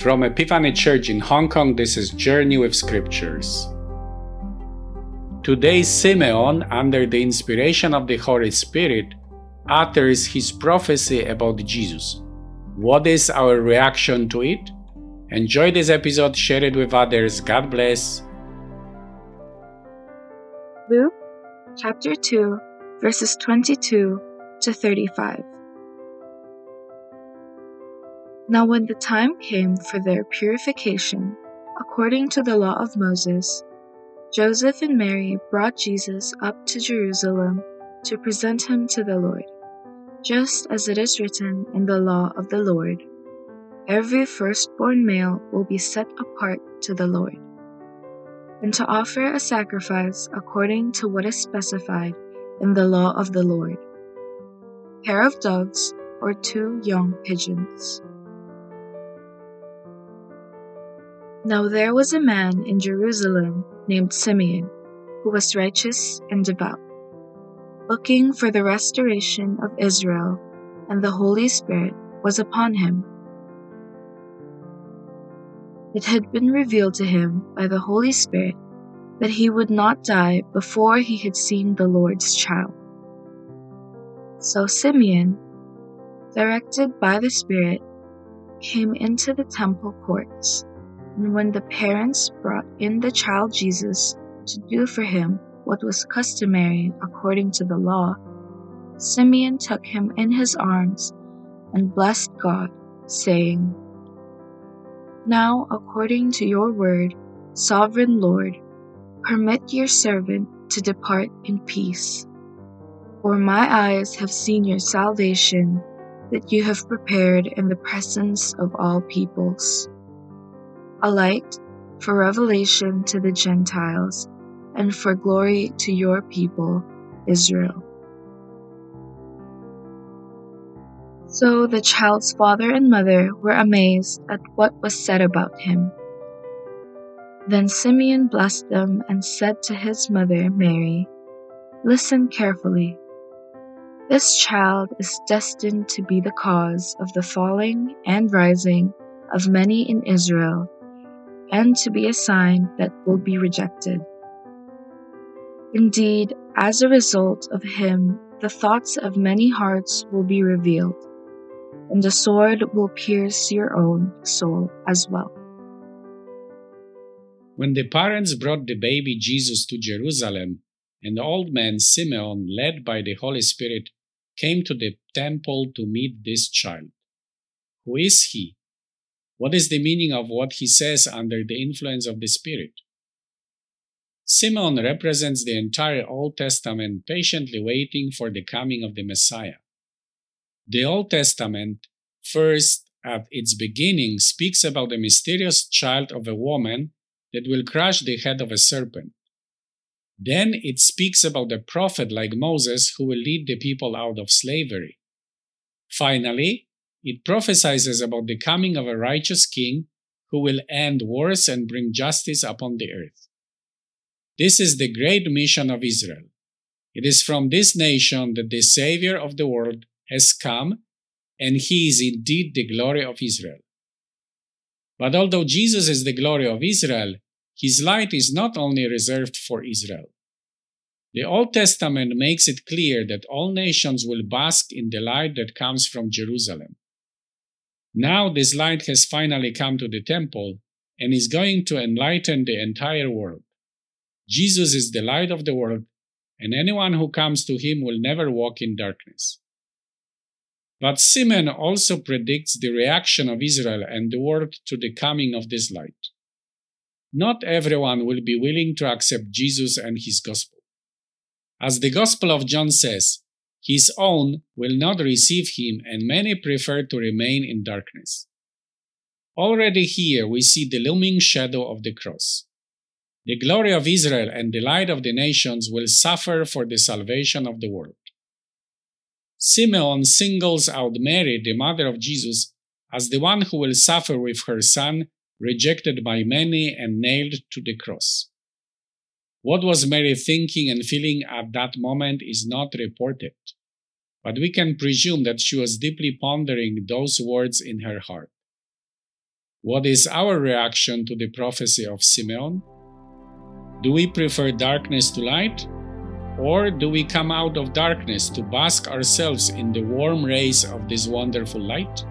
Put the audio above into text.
From Epiphany Church in Hong Kong, this is Journey with Scriptures. Today, Simeon, under the inspiration of the Holy Spirit, utters his prophecy about Jesus. What is our reaction to it? Enjoy this episode, share it with others. God bless. Luke chapter 2, verses 22 to 35. Now, when the time came for their purification, according to the law of Moses, Joseph and Mary brought Jesus up to Jerusalem to present him to the Lord, just as it is written in the law of the Lord Every firstborn male will be set apart to the Lord, and to offer a sacrifice according to what is specified in the law of the Lord a pair of doves or two young pigeons. Now there was a man in Jerusalem named Simeon, who was righteous and devout, looking for the restoration of Israel, and the Holy Spirit was upon him. It had been revealed to him by the Holy Spirit that he would not die before he had seen the Lord's child. So Simeon, directed by the Spirit, came into the temple courts and when the parents brought in the child Jesus to do for him what was customary according to the law, Simeon took him in his arms and blessed God, saying, Now, according to your word, sovereign Lord, permit your servant to depart in peace. For my eyes have seen your salvation that you have prepared in the presence of all peoples a light for revelation to the Gentiles, and for glory to your people, Israel. So the child's father and mother were amazed at what was said about him. Then Simeon blessed them and said to his mother Mary, Listen carefully. This child is destined to be the cause of the falling and rising of many in Israel and to be a sign that will be rejected. Indeed, as a result of him, the thoughts of many hearts will be revealed, and the sword will pierce your own soul as well. When the parents brought the baby Jesus to Jerusalem, and the old man Simeon, led by the Holy Spirit, came to the temple to meet this child. Who is he? What is the meaning of what he says under the influence of the Spirit? Simeon represents the entire Old Testament patiently waiting for the coming of the Messiah. The Old Testament, first at its beginning, speaks about the mysterious child of a woman that will crush the head of a serpent. Then it speaks about a prophet like Moses who will lead the people out of slavery. Finally, it prophesies about the coming of a righteous king who will end wars and bring justice upon the earth. This is the great mission of Israel. It is from this nation that the Savior of the world has come, and he is indeed the glory of Israel. But although Jesus is the glory of Israel, his light is not only reserved for Israel. The Old Testament makes it clear that all nations will bask in the light that comes from Jerusalem. Now this light has finally come to the temple and is going to enlighten the entire world. Jesus is the light of the world, and anyone who comes to him will never walk in darkness. But Simeon also predicts the reaction of Israel and the world to the coming of this light. Not everyone will be willing to accept Jesus and his gospel. As the Gospel of John says, his own will not receive him, and many prefer to remain in darkness. Already here we see the looming shadow of the cross. The glory of Israel and the light of the nations will suffer for the salvation of the world. Simeon singles out Mary, the mother of Jesus, as the one who will suffer with her son, rejected by many and nailed to the cross. What was Mary thinking and feeling at that moment is not reported, but we can presume that she was deeply pondering those words in her heart. What is our reaction to the prophecy of Simeon? Do we prefer darkness to light? Or do we come out of darkness to bask ourselves in the warm rays of this wonderful light?